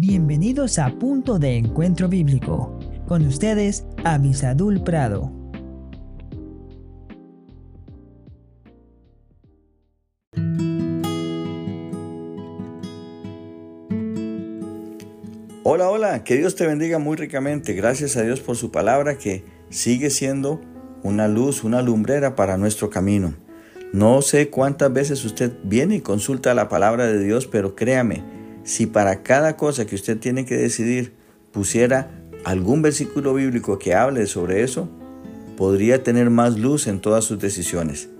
Bienvenidos a Punto de Encuentro Bíblico. Con ustedes, Avisadul Prado. Hola, hola, que Dios te bendiga muy ricamente. Gracias a Dios por su palabra que sigue siendo una luz, una lumbrera para nuestro camino. No sé cuántas veces usted viene y consulta la palabra de Dios, pero créame, si para cada cosa que usted tiene que decidir pusiera algún versículo bíblico que hable sobre eso, podría tener más luz en todas sus decisiones.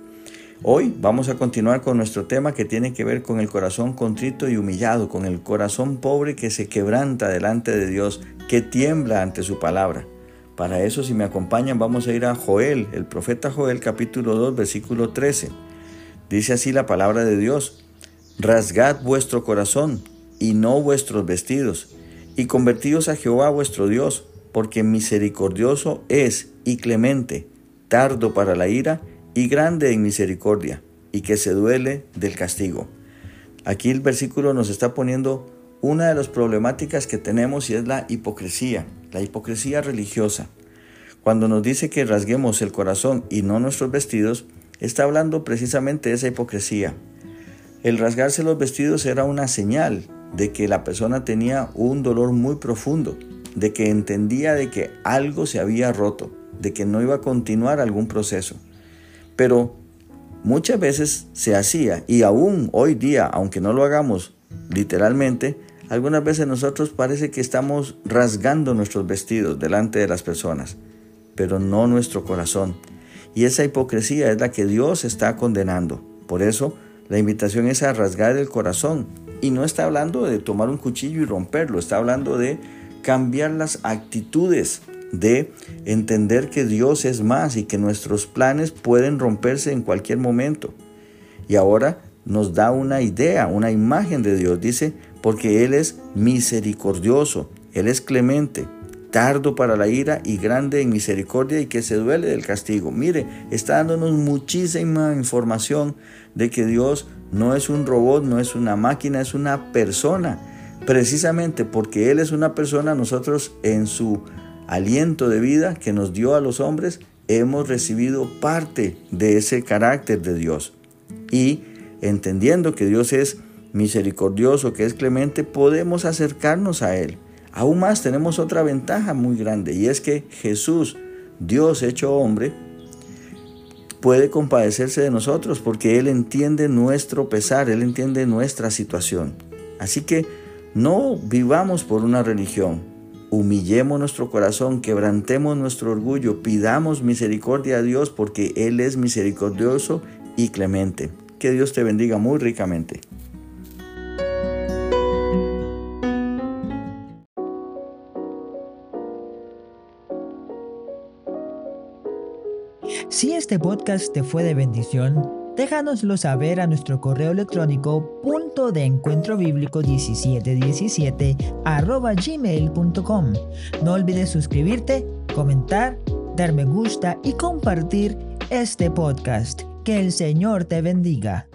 Hoy vamos a continuar con nuestro tema que tiene que ver con el corazón contrito y humillado, con el corazón pobre que se quebranta delante de Dios, que tiembla ante su palabra. Para eso, si me acompañan, vamos a ir a Joel, el profeta Joel capítulo 2, versículo 13. Dice así la palabra de Dios, rasgad vuestro corazón y no vuestros vestidos, y convertíos a Jehová vuestro Dios, porque misericordioso es y clemente, tardo para la ira y grande en misericordia, y que se duele del castigo. Aquí el versículo nos está poniendo una de las problemáticas que tenemos y es la hipocresía, la hipocresía religiosa. Cuando nos dice que rasguemos el corazón y no nuestros vestidos, está hablando precisamente de esa hipocresía. El rasgarse los vestidos era una señal de que la persona tenía un dolor muy profundo, de que entendía de que algo se había roto, de que no iba a continuar algún proceso. Pero muchas veces se hacía y aún hoy día, aunque no lo hagamos literalmente, algunas veces nosotros parece que estamos rasgando nuestros vestidos delante de las personas, pero no nuestro corazón. Y esa hipocresía es la que Dios está condenando. Por eso, la invitación es a rasgar el corazón, y no está hablando de tomar un cuchillo y romperlo, está hablando de cambiar las actitudes, de entender que Dios es más y que nuestros planes pueden romperse en cualquier momento. Y ahora nos da una idea, una imagen de Dios. Dice, porque Él es misericordioso, Él es clemente, tardo para la ira y grande en misericordia y que se duele del castigo. Mire, está dándonos muchísima información de que Dios no es un robot, no es una máquina, es una persona. Precisamente porque Él es una persona, nosotros en su aliento de vida que nos dio a los hombres, hemos recibido parte de ese carácter de Dios. Y entendiendo que Dios es misericordioso, que es clemente, podemos acercarnos a Él. Aún más tenemos otra ventaja muy grande y es que Jesús, Dios hecho hombre, puede compadecerse de nosotros porque Él entiende nuestro pesar, Él entiende nuestra situación. Así que no vivamos por una religión, humillemos nuestro corazón, quebrantemos nuestro orgullo, pidamos misericordia a Dios porque Él es misericordioso y clemente. Que Dios te bendiga muy ricamente. Si este podcast te fue de bendición, déjanoslo saber a nuestro correo electrónico punto de encuentro bíblico 1717 arroba gmail.com. No olvides suscribirte, comentar, dar me gusta y compartir este podcast. Que el Señor te bendiga.